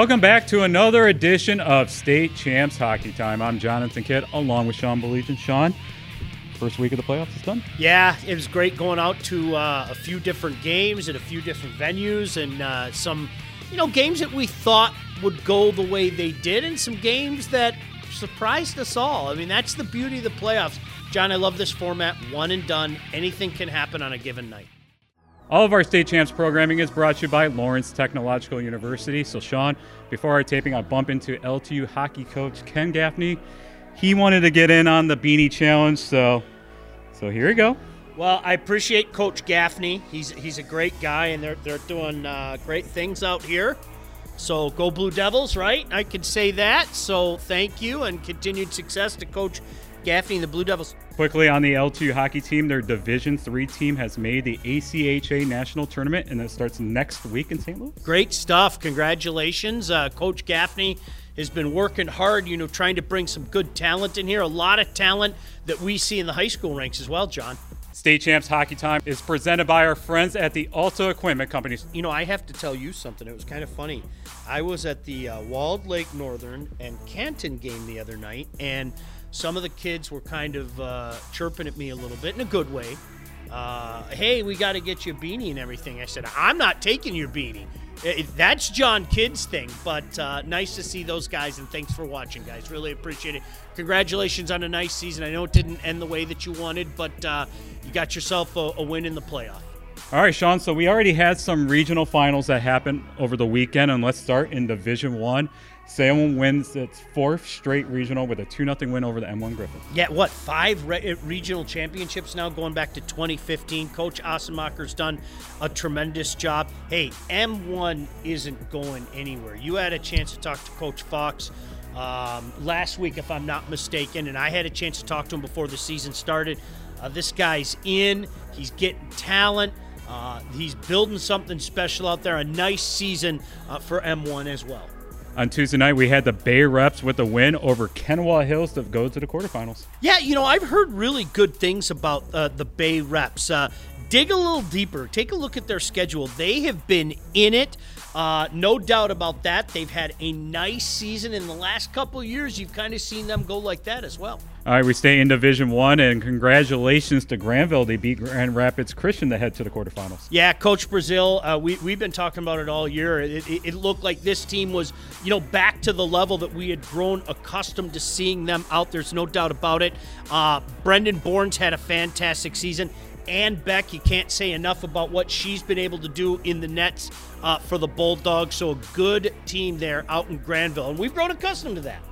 Welcome back to another edition of State Champs Hockey Time. I'm Jonathan Kidd along with Sean Belegian. Sean, first week of the playoffs is done. Yeah, it was great going out to uh, a few different games at a few different venues and uh, some, you know, games that we thought would go the way they did and some games that surprised us all. I mean, that's the beauty of the playoffs. John, I love this format. One and done. Anything can happen on a given night. All of our state champs programming is brought to you by Lawrence Technological University. So, Sean, before our taping, I bump into LTU hockey coach Ken Gaffney. He wanted to get in on the beanie challenge, so so here we go. Well, I appreciate Coach Gaffney. He's he's a great guy, and they're they're doing uh, great things out here. So go Blue Devils, right? I could say that. So thank you, and continued success to Coach Gaffney and the Blue Devils. Quickly on the LTU hockey team, their Division Three team has made the ACHA National Tournament, and it starts next week in St. Louis. Great stuff! Congratulations, uh, Coach Gaffney has been working hard. You know, trying to bring some good talent in here. A lot of talent that we see in the high school ranks as well, John. State Champs Hockey Time is presented by our friends at the Alta Equipment Companies. You know, I have to tell you something. It was kind of funny. I was at the uh, Walled Lake Northern and Canton game the other night, and some of the kids were kind of uh, chirping at me a little bit in a good way. Uh, hey, we got to get you a beanie and everything. I said, I'm not taking your beanie. It, that's John Kidd's thing, but uh, nice to see those guys, and thanks for watching, guys. Really appreciate it. Congratulations on a nice season. I know it didn't end the way that you wanted, but uh, you got yourself a, a win in the playoff. All right, Sean. So we already had some regional finals that happened over the weekend, and let's start in Division One. Salem wins its fourth straight regional with a 2 0 win over the M1 Griffin. Yeah, what, five re- regional championships now going back to 2015. Coach Ossenmacher's done a tremendous job. Hey, M1 isn't going anywhere. You had a chance to talk to Coach Fox um, last week, if I'm not mistaken, and I had a chance to talk to him before the season started. Uh, this guy's in, he's getting talent. Uh, he's building something special out there. A nice season uh, for M1 as well. On Tuesday night, we had the Bay Reps with a win over Kenowa Hills to go to the quarterfinals. Yeah, you know, I've heard really good things about uh, the Bay Reps. Uh, dig a little deeper, take a look at their schedule. They have been in it. Uh, no doubt about that. They've had a nice season in the last couple years. You've kind of seen them go like that as well. All right, we stay in Division One, and congratulations to Grandville. They beat Grand Rapids Christian to head to the quarterfinals. Yeah, Coach Brazil, uh, we we've been talking about it all year. It, it, it, looked like this team was, you know, back to the level that we had grown accustomed to seeing them out. There's no doubt about it. Uh, Brendan Bourne's had a fantastic season. And Beck, you can't say enough about what she's been able to do in the nets uh, for the Bulldogs. So a good team there out in Grandville, and we've grown accustomed to that.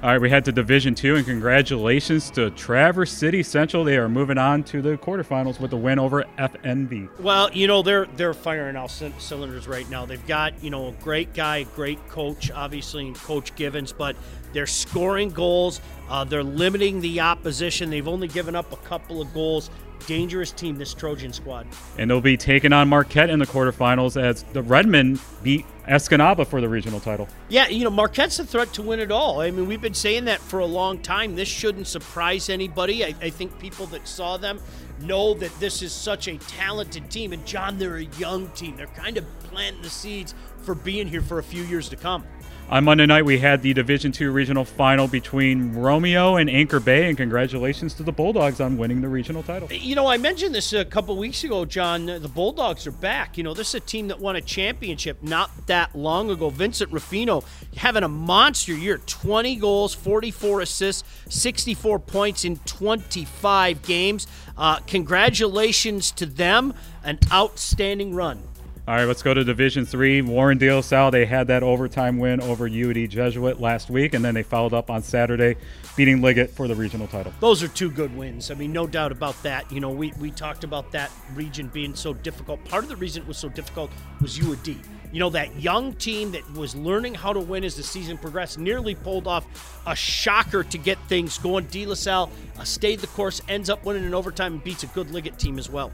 All right, we head to Division Two, and congratulations to Traverse City Central. They are moving on to the quarterfinals with a win over FNV. Well, you know they're they're firing all cylinders right now. They've got you know a great guy, great coach, obviously Coach Givens, but they're scoring goals. Uh, they're limiting the opposition. They've only given up a couple of goals dangerous team, this Trojan squad. And they'll be taking on Marquette in the quarterfinals as the Redmen beat Escanaba for the regional title. Yeah, you know, Marquette's a threat to win it all. I mean, we've been saying that for a long time. This shouldn't surprise anybody. I, I think people that saw them know that this is such a talented team. And, John, they're a young team. They're kind of planting the seeds for being here for a few years to come. On Monday night, we had the Division Two regional final between Romeo and Anchor Bay, and congratulations to the Bulldogs on winning the regional title. You know, I mentioned this a couple weeks ago, John. The Bulldogs are back. You know, this is a team that won a championship not that long ago. Vincent Ruffino having a monster year 20 goals, 44 assists, 64 points in 25 games. Uh, congratulations to them. An outstanding run. All right, let's go to Division Three. Warren De La Salle, they had that overtime win over UD Jesuit last week, and then they followed up on Saturday, beating Liggett for the regional title. Those are two good wins. I mean, no doubt about that. You know, we, we talked about that region being so difficult. Part of the reason it was so difficult was UD. You know, that young team that was learning how to win as the season progressed nearly pulled off a shocker to get things going. De La Salle uh, stayed the course, ends up winning in overtime, and beats a good Liggett team as well.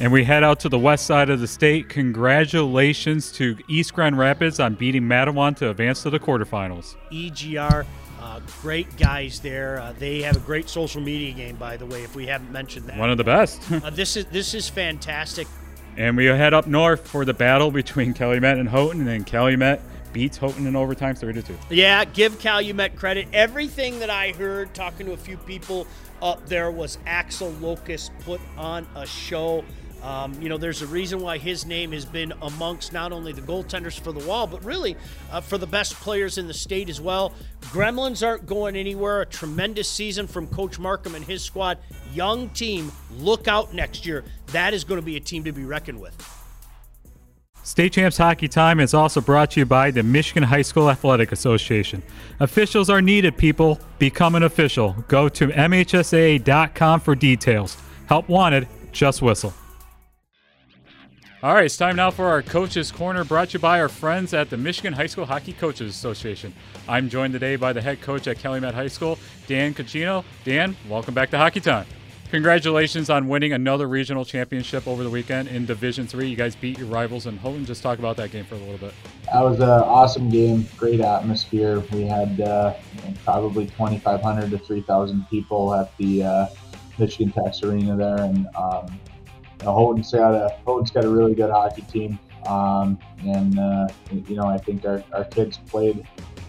And we head out to the west side of the state. Congratulations to East Grand Rapids on beating Mattawan to advance to the quarterfinals. EGR, uh, great guys there. Uh, they have a great social media game, by the way. If we haven't mentioned that, one of the best. uh, this is this is fantastic. And we head up north for the battle between Calumet and Houghton, and then Calumet beats Houghton in overtime 3 to 2. Yeah, give Calumet credit. Everything that I heard talking to a few people up there was Axel Locust put on a show. Um, you know, there's a reason why his name has been amongst not only the goaltenders for the wall, but really uh, for the best players in the state as well. Gremlins aren't going anywhere. A tremendous season from Coach Markham and his squad. Young team, look out next year. That is going to be a team to be reckoned with. State Champs Hockey Time is also brought to you by the Michigan High School Athletic Association. Officials are needed, people. Become an official. Go to MHSA.com for details. Help wanted, just whistle. All right, it's time now for our Coaches Corner brought to you by our friends at the Michigan High School Hockey Coaches Association. I'm joined today by the head coach at Calumet High School, Dan Caccino. Dan, welcome back to Hockey Time. Congratulations on winning another regional championship over the weekend in Division Three. You guys beat your rivals in Houghton. Just talk about that game for a little bit. That was an awesome game. Great atmosphere. We had uh, probably 2,500 to 3,000 people at the uh, Michigan Tech's Arena there, and um, you know, Houghton's got a Houghton's got a really good hockey team, um, and uh, you know I think our, our kids played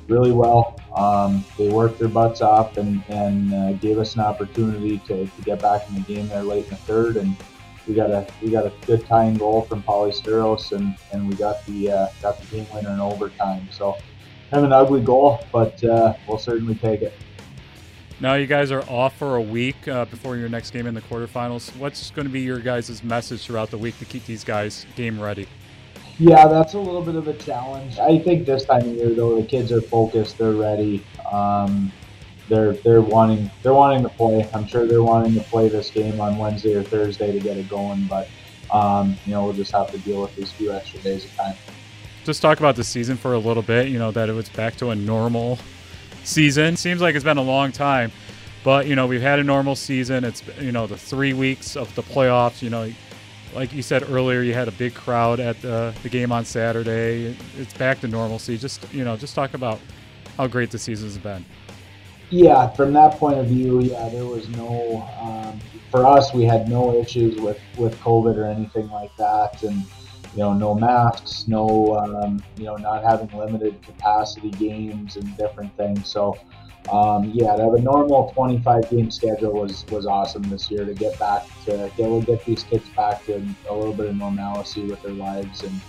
really well. Um, they worked their butts off and and uh, gave us an opportunity to, to get back in the game there late in the third, and we got a we got a good tying goal from Polly Steros, and, and we got the uh, got the game winner in overtime. So kind of an ugly goal, but uh, we'll certainly take it. Now you guys are off for a week uh, before your next game in the quarterfinals. What's going to be your guys' message throughout the week to keep these guys game ready? Yeah, that's a little bit of a challenge. I think this time of year, though, the kids are focused. They're ready. Um, they're they're wanting they're wanting to play. I'm sure they're wanting to play this game on Wednesday or Thursday to get it going. But um, you know, we'll just have to deal with these few extra days of time. Just talk about the season for a little bit. You know that it was back to a normal season. Seems like it's been a long time, but you know we've had a normal season. It's you know the three weeks of the playoffs. You know, like you said earlier, you had a big crowd at the, the game on Saturday. It's back to normalcy. Just you know, just talk about how great the season's been. Yeah, from that point of view, yeah, there was no. Um, for us, we had no issues with with COVID or anything like that, and you know, no masks, no, um, you know, not having limited capacity games and different things. So, um, yeah, to have a normal 25 game schedule was was awesome this year to get back to get get these kids back to a little bit of normalcy with their lives and.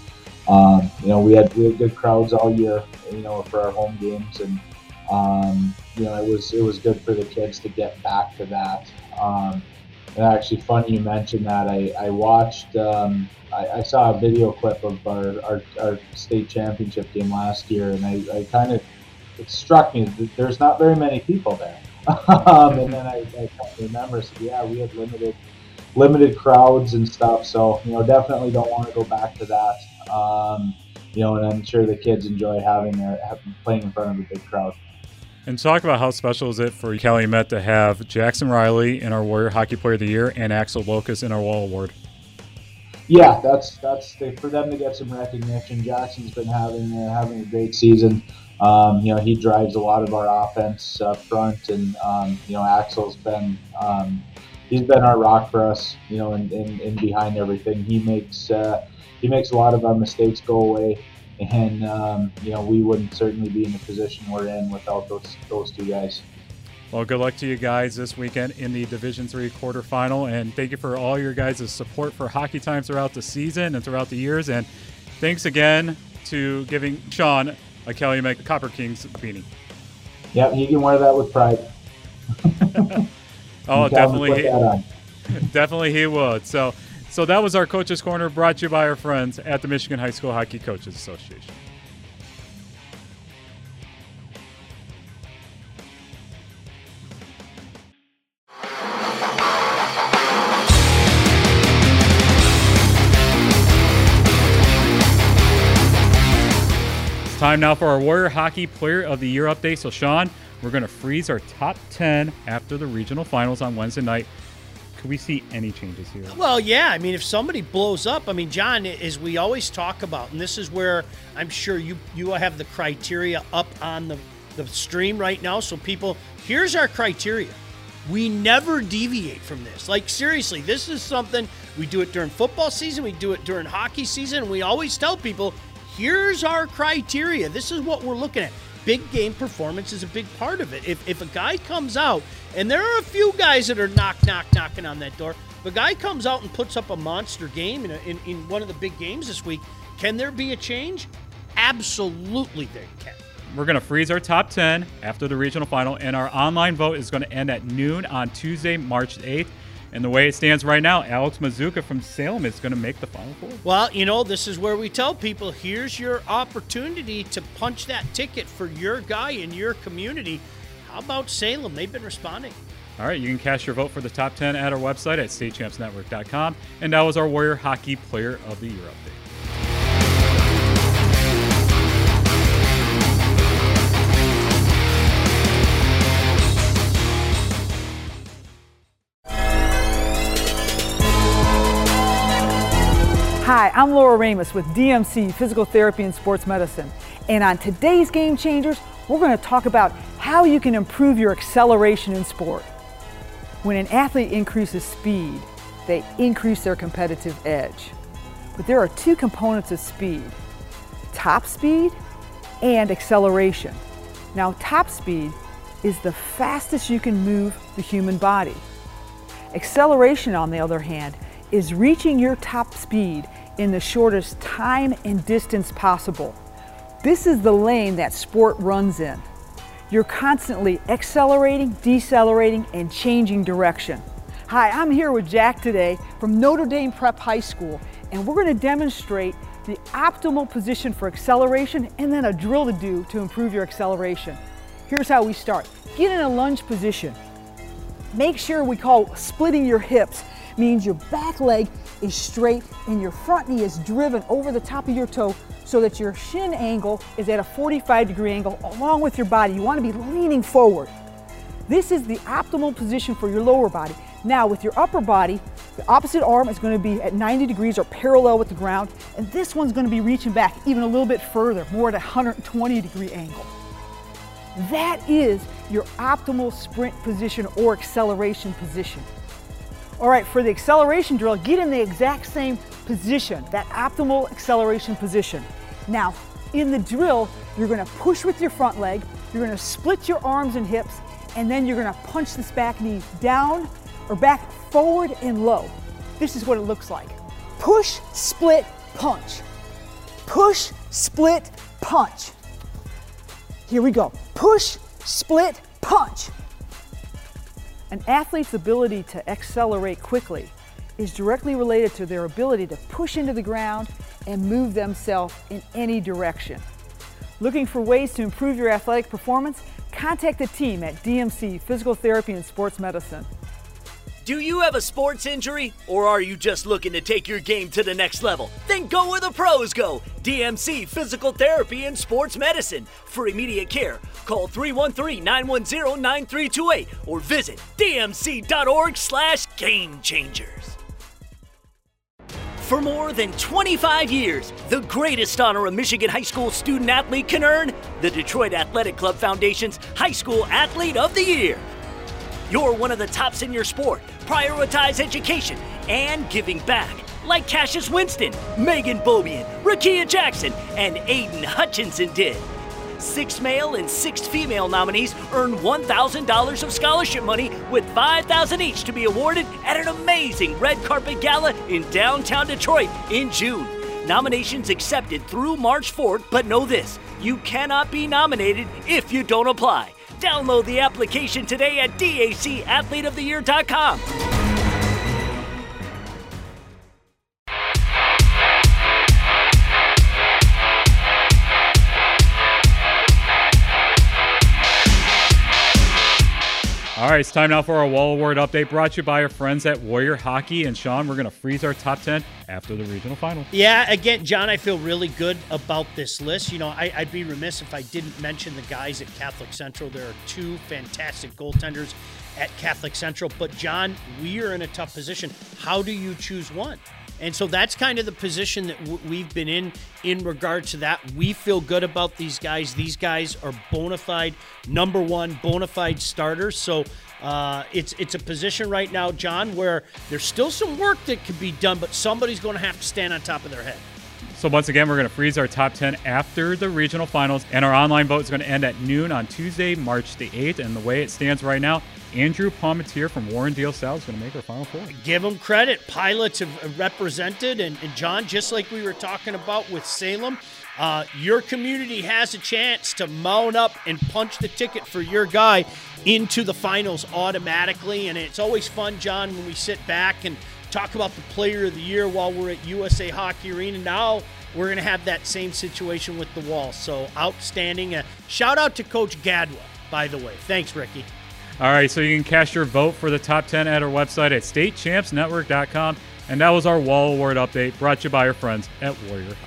Um, you know, we had we had good crowds all year, you know, for our home games, and um, you know, it was it was good for the kids to get back to that. Um, actually, funny you mentioned that. I I watched um, I, I, saw a video clip of our, our, our, state championship game last year, and I, I kind of it struck me that there's not very many people there. um, and then I, I remember, so yeah, we had limited limited crowds and stuff. So you know, definitely don't want to go back to that. Um, you know, and I'm sure the kids enjoy having their playing in front of a big crowd. And talk about how special is it for Calumet to have Jackson Riley in our Warrior Hockey Player of the Year and Axel Locus in our Wall Award yeah, that's that's the, for them to get some recognition. Jackson's been having uh, having a great season. Um, you know, he drives a lot of our offense up front, and um, you know, Axel's been um, he's been our rock for us. You know, and, behind everything, he makes uh, he makes a lot of our mistakes go away. And um, you know, we wouldn't certainly be in the position we're in without those those two guys. Well, good luck to you guys this weekend in the Division Three quarterfinal, and thank you for all your guys' support for Hockey Time throughout the season and throughout the years. And thanks again to giving Sean a Calumet Copper Kings beanie. Yep, he can wear that with pride. oh, definitely, definitely he would. So, so that was our coaches' corner, brought to you by our friends at the Michigan High School Hockey Coaches Association. It's time now for our Warrior Hockey Player of the Year update. So, Sean, we're going to freeze our top 10 after the regional finals on Wednesday night. Could we see any changes here? Well, yeah. I mean, if somebody blows up, I mean, John, as we always talk about, and this is where I'm sure you you have the criteria up on the, the stream right now. So, people, here's our criteria. We never deviate from this. Like, seriously, this is something we do it during football season, we do it during hockey season, and we always tell people here's our criteria. This is what we're looking at. Big game performance is a big part of it. If, if a guy comes out, and there are a few guys that are knock, knock, knocking on that door, The guy comes out and puts up a monster game in, a, in, in one of the big games this week, can there be a change? Absolutely, there can. We're going to freeze our top 10 after the regional final, and our online vote is going to end at noon on Tuesday, March 8th. And the way it stands right now, Alex Mazuka from Salem is going to make the final four. Well, you know, this is where we tell people here's your opportunity to punch that ticket for your guy in your community. How about Salem? They've been responding. All right, you can cast your vote for the top 10 at our website at statechampsnetwork.com. And that was our Warrior Hockey Player of the Year update. Hi, I'm Laura Ramus with DMC Physical Therapy and Sports Medicine. And on today's Game Changers, we're going to talk about how you can improve your acceleration in sport. When an athlete increases speed, they increase their competitive edge. But there are two components of speed top speed and acceleration. Now, top speed is the fastest you can move the human body. Acceleration, on the other hand, is reaching your top speed in the shortest time and distance possible. This is the lane that sport runs in. You're constantly accelerating, decelerating, and changing direction. Hi, I'm here with Jack today from Notre Dame Prep High School, and we're to demonstrate the optimal position for acceleration and then a drill to do to improve your acceleration. Here's how we start. Get in a lunge position. Make sure we call splitting your hips means your back leg is straight and your front knee is driven over the top of your toe so that your shin angle is at a 45 degree angle along with your body. You want to be leaning forward. This is the optimal position for your lower body. Now with your upper body, the opposite arm is going to be at 90 degrees or parallel with the ground, and this one's going to be reaching back even a little bit further, more at a 120 degree angle. That is your optimal sprint position or acceleration position. All right, for the acceleration drill, get in the exact same position, that optimal acceleration position. Now, in the drill, you're gonna push with your front leg, you're gonna split your arms and hips, and then you're gonna punch this back knee down or back forward and low. This is what it looks like. Push, split, punch. Push, split, punch. Here we go. Push, split, punch. An athlete's ability to accelerate quickly is directly related to their ability to push into the ground and move themselves in any direction. Looking for ways to improve your athletic performance? Contact the team at DMC Physical Therapy and Sports Medicine. Do you have a sports injury? Or are you just looking to take your game to the next level? Then go where the pros go DMC Physical Therapy and Sports Medicine. For immediate care, call 313 910 9328 or visit dmc.org slash game changers. For more than 25 years, the greatest honor a Michigan high school student athlete can earn the Detroit Athletic Club Foundation's High School Athlete of the Year. You're one of the tops in your sport. Prioritize education and giving back. Like Cassius Winston, Megan Beaubien, Rickea Jackson, and Aidan Hutchinson did. Six male and six female nominees earn $1,000 of scholarship money with $5,000 each to be awarded at an amazing red carpet gala in downtown Detroit in June. Nominations accepted through March 4th, but know this you cannot be nominated if you don't apply. Download the application today at dacathleteoftheyear.com. right, it's time now for our Wall Award update brought to you by our friends at Warrior Hockey. And Sean, we're going to freeze our top 10 after the regional final. Yeah, again, John, I feel really good about this list. You know, I, would be remiss if I didn't mention the guys at Catholic Central. There are two fantastic goaltenders at Catholic Central. But, John, we are in a tough position. How do you choose one? And so that's kind of the position that w- we've been in in regard to that. We feel good about these guys. These guys are bona fide number one, bona fide starters. So uh, it's it's a position right now, John, where there's still some work that could be done, but somebody's going to have to stand on top of their head. So once again, we're going to freeze our top 10 after the regional finals, and our online vote is going to end at noon on Tuesday, March the 8th. And the way it stands right now, Andrew Palmetier from Warren De La Salle is going to make our final four. Give them credit. Pilots have represented, and, and John, just like we were talking about with Salem, uh, your community has a chance to mount up and punch the ticket for your guy into the finals automatically. And it's always fun, John, when we sit back and talk about the player of the year while we're at USA Hockey Arena. Now we're going to have that same situation with the wall. So outstanding. Uh, shout out to Coach Gadwa, by the way. Thanks, Ricky. All right, so you can cast your vote for the top 10 at our website at statechampsnetwork.com. And that was our Wall Award update brought to you by our friends at Warrior Hockey.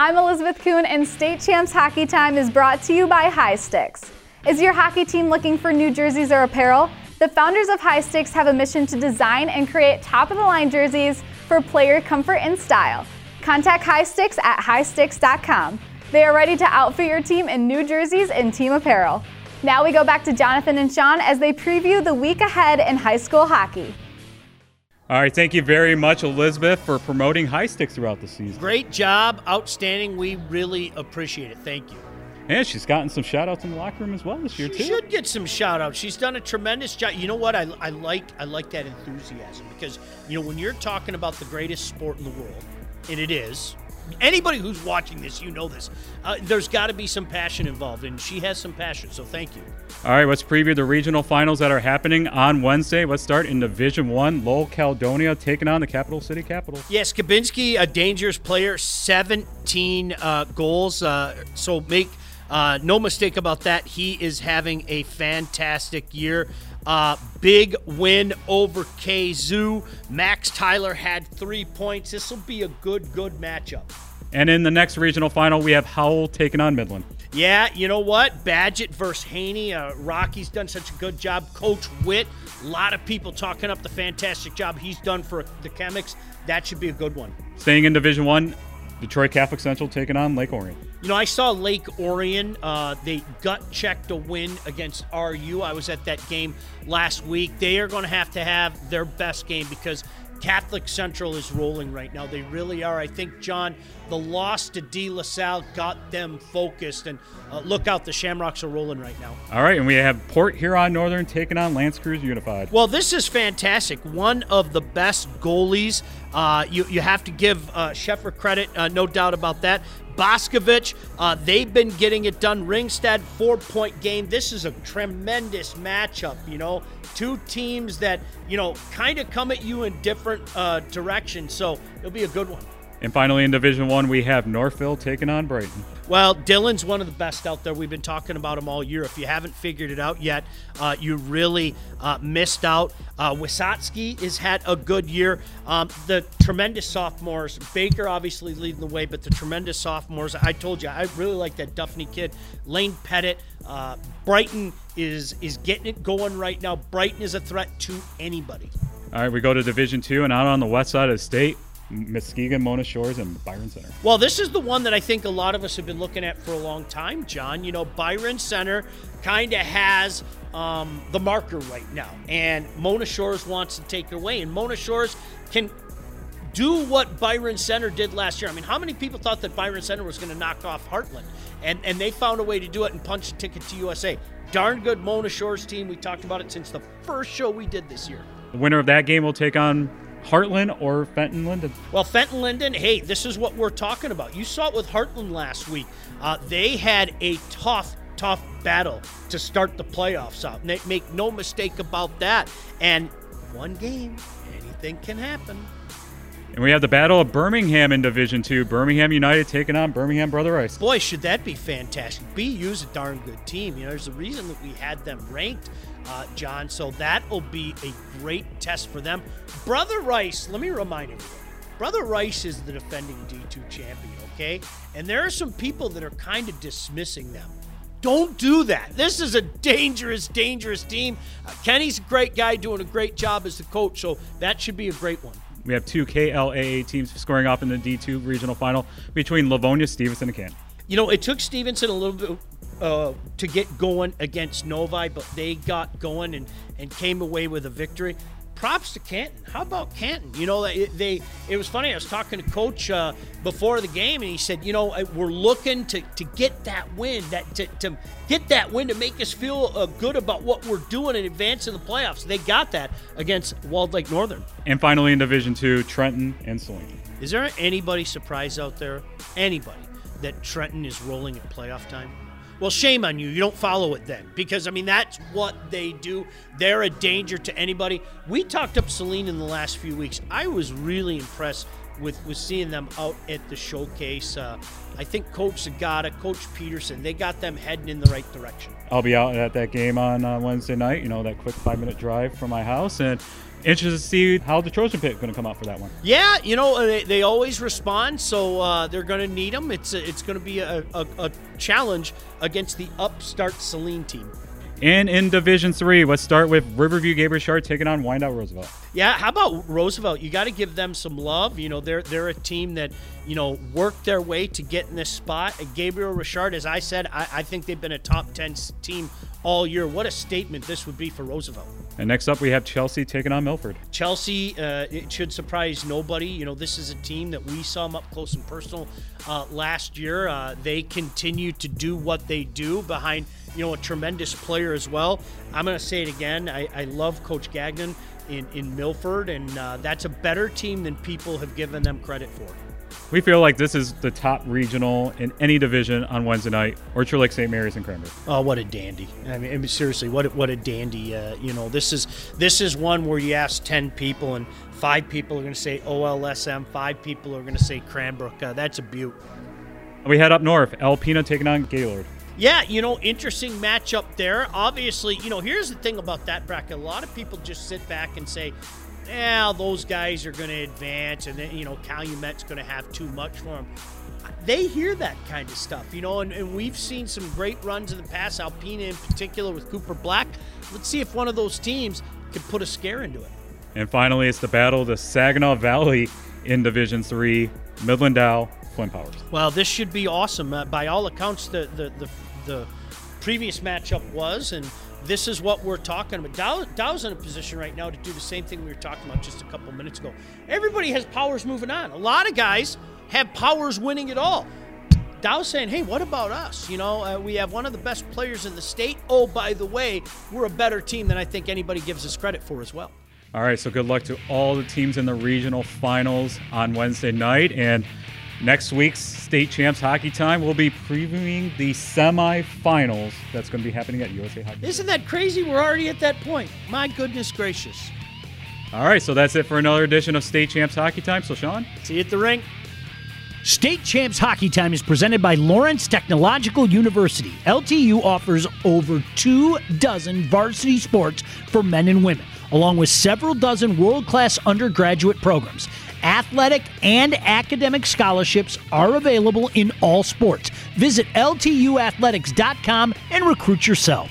I'm Elizabeth Kuhn, and State Champs Hockey Time is brought to you by High Sticks. Is your hockey team looking for new jerseys or apparel? The founders of High Sticks have a mission to design and create top of the line jerseys for player comfort and style. Contact High Sticks at highsticks.com. They are ready to outfit your team in new jerseys and team apparel. Now we go back to Jonathan and Sean as they preview the week ahead in high school hockey. All right, thank you very much, Elizabeth, for promoting high sticks throughout the season. Great job, outstanding. We really appreciate it. Thank you. And she's gotten some shout outs in the locker room as well this year she too. should get some shout outs. She's done a tremendous job. You know what? I, I like I like that enthusiasm because you know when you're talking about the greatest sport in the world, and it is. Anybody who's watching this, you know this. Uh, there's got to be some passion involved, and she has some passion. So thank you. All right, let's preview the regional finals that are happening on Wednesday. Let's start in Division One. Lowell Caledonia taking on the Capital City Capitals. Yes, Kabinski, a dangerous player, 17 uh, goals. Uh, so make uh, no mistake about that. He is having a fantastic year. Uh, big win over KZoo. Max Tyler had three points. This will be a good, good matchup. And in the next regional final, we have Howell taking on Midland. Yeah, you know what? Badgett versus Haney. Uh, Rocky's done such a good job. Coach Witt, a lot of people talking up the fantastic job he's done for the Chemics. That should be a good one. Staying in Division One, Detroit Catholic Central taking on Lake Orion. You know, I saw Lake Orion. Uh, they gut checked a win against RU. I was at that game last week. They are going to have to have their best game because Catholic Central is rolling right now. They really are. I think, John, the loss to De La Salle got them focused. And uh, look out, the Shamrocks are rolling right now. All right, and we have Port Huron Northern taking on L'Anse Creuse Unified. Well, this is fantastic. One of the best goalies. Uh, you, you have to give uh, Sheffer credit, uh, no doubt about that. Boscovich, uh, they've been getting it done. Ringstad, four point game. This is a tremendous matchup, you know. Two teams that, you know, kind of come at you in different uh, directions. So it'll be a good one. And finally, in Division One, we have Northville taking on Brighton. Well, Dylan's one of the best out there. We've been talking about him all year. If you haven't figured it out yet, uh, you really uh, missed out. Uh, Wysotsky has had a good year. Um, the tremendous sophomores, Baker obviously leading the way, but the tremendous sophomores. I told you, I really like that Duffney kid, Lane Pettit. Uh, Brighton is is getting it going right now. Brighton is a threat to anybody. All right, we go to Division Two, and out on the west side of the state, Muskegon, Mona Shores, and Byron Center. Well, this is the one that I think a lot of us have been looking at for a long time, John. You know, Byron Center kind of has um, the marker right now, and Mona Shores wants to take it away, and Mona Shores can do what Byron Center did last year. I mean, how many people thought that Byron Center was going to knock off Hartland? And and they found a way to do it and punch a ticket to USA. Darn good Mona Shores team. We talked about it since the first show we did this year. The winner of that game will take on Hartland or Fenton Linden. Well, Fenton Linden, hey, this is what we're talking about. You saw it with Hartland last week. Uh, they had a tough, tough battle to start the playoffs out. Make no mistake about that. And one game, anything can happen. And we have the Battle of Birmingham in Division Two. Birmingham United taking on Birmingham Brother Rice. Boy, should that be fantastic. BU's a darn good team. You know, there's a reason that we had them ranked, uh, John. So that will be a great test for them. Brother Rice, let me remind everyone. Brother Rice is the defending D2 champion, okay? And there are some people that are kind of dismissing them. Don't do that. This is a dangerous, dangerous team. Uh, Kenny's a great guy doing a great job as the coach, so that should be a great one. We have two KLAA teams scoring off in the D2 regional final between Livonia, Stevenson, and Canton. You know, it took Stevenson a little bit uh, to get going against Novi, but they got going and, and came away with a victory. Props to Canton. How about Canton? You know, they, they it was funny. I was talking to Coach uh, before the game, and he said, you know, we're looking to, to get that win, that to, to get that win to make us feel uh, good about what we're doing in advance in the playoffs. They got that against Walled Lake Northern. And finally in Division Two, Trenton and Saline. Is there anybody surprised out there? Anybody that Trenton is rolling at playoff time? Well, shame on you. You don't follow it then. Because, I mean, that's what they do. They're a danger to anybody. We talked up Saline in the last few weeks. I was really impressed with, with seeing them out at the showcase. Uh, I think Coach Zagata, Coach Peterson, they got them heading in the right direction. I'll be out at that game on uh, Wednesday night, you know, that quick five minute drive from my house. And interested to see how the Trojan Pit going to come out for that one. Yeah, you know they, they always respond, so uh, they're going to need them. It's a, it's going to be a, a, a, challenge against the upstart Saline team. And in Division Three, let's start with Riverview Gabriel Richard taking on Wyandotte Roosevelt. Yeah, how about Roosevelt? You got to give them some love. You know, they're they're a team that you know worked their way to get in this spot. Gabriel Richard, as I said, I, I think they've been a top ten team all year. What a statement this would be for Roosevelt. And next up, we have Chelsea taking on Milford. Chelsea, uh, it should surprise nobody. You know, this is a team that we saw them up close and personal uh, last year. Uh, they continue to do what they do behind, you know, a tremendous player as well. I'm going to say it again. I, I love Coach Gagnon in, in Milford, and uh, that's a better team than people have given them credit for. We feel like this is the top regional in any division on Wednesday night. Orchard Lake St. Mary's and Cranbrook. Oh, what a dandy! I mean, I mean seriously, what a, what a dandy! Uh, you know, this is this is one where you ask ten people and five people are going to say OLSM, five people are going to say Cranbrook. Uh, that's a beaut. We head up north. Alpena taking on Gaylord. Yeah, you know, interesting matchup there. Obviously, you know, here's the thing about that bracket. A lot of people just sit back and say, yeah, those guys are going to advance, and then, you know, Calumet's going to have too much for them. They hear that kind of stuff, you know, and, and we've seen some great runs in the past, Alpena in particular with Cooper Black. Let's see if one of those teams can put a scare into it. And finally, it's the battle of the Saginaw Valley in Division Three, Midland Dow, Flint Powers. Well, this should be awesome. Uh, by all accounts, the, the, the, the previous matchup was, and this is what we're talking about. Dow, Dow's in a position right now to do the same thing we were talking about just a couple minutes ago. Everybody has powers moving on. A lot of guys have powers winning it all. Dow's saying, hey, what about us? You know, uh, we have one of the best players in the state. Oh, by the way, we're a better team than I think anybody gives us credit for as well. All right, so good luck to all the teams in the regional finals on Wednesday night. And Next week's state champs hockey time, we'll be previewing the semifinals that's going to be happening at USA Hockey. Isn't that crazy? We're already at that point. My goodness gracious. All right, so that's it for another edition of State Champs Hockey Time. So, Sean? See you at the rink. State Champs Hockey Time is presented by Lawrence Technological University. LTU offers over two dozen varsity sports for men and women, along with several dozen world class undergraduate programs. Athletic and academic scholarships are available in all sports. Visit LTUathletics.com and recruit yourself.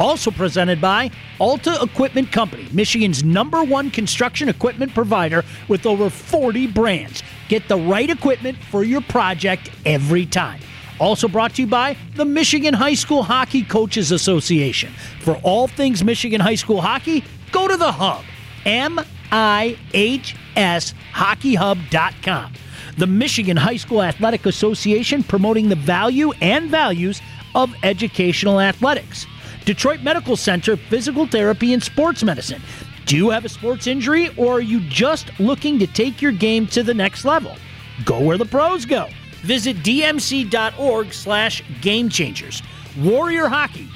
Also presented by Alta Equipment Company, Michigan's number one construction equipment provider with over 40 brands. Get the right equipment for your project every time. Also brought to you by the Michigan High School Hockey Coaches Association. For all things Michigan High School hockey, go to the hub, M-I-H hockeyhub.com. The Michigan High School Athletic Association promoting the value and values of educational athletics. Detroit Medical Center Physical Therapy and Sports Medicine. Do you have a sports injury or are you just looking to take your game to the next level? Go where the pros go. Visit dmc.org slash game changers. Warrior Hockey.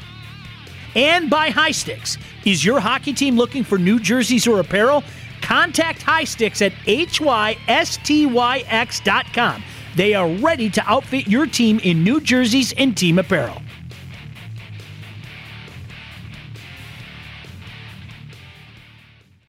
And by High Sticks. Is your hockey team looking for new jerseys or apparel? Contact High Sticks at highsticks.com. They are ready to outfit your team in new jerseys and team apparel.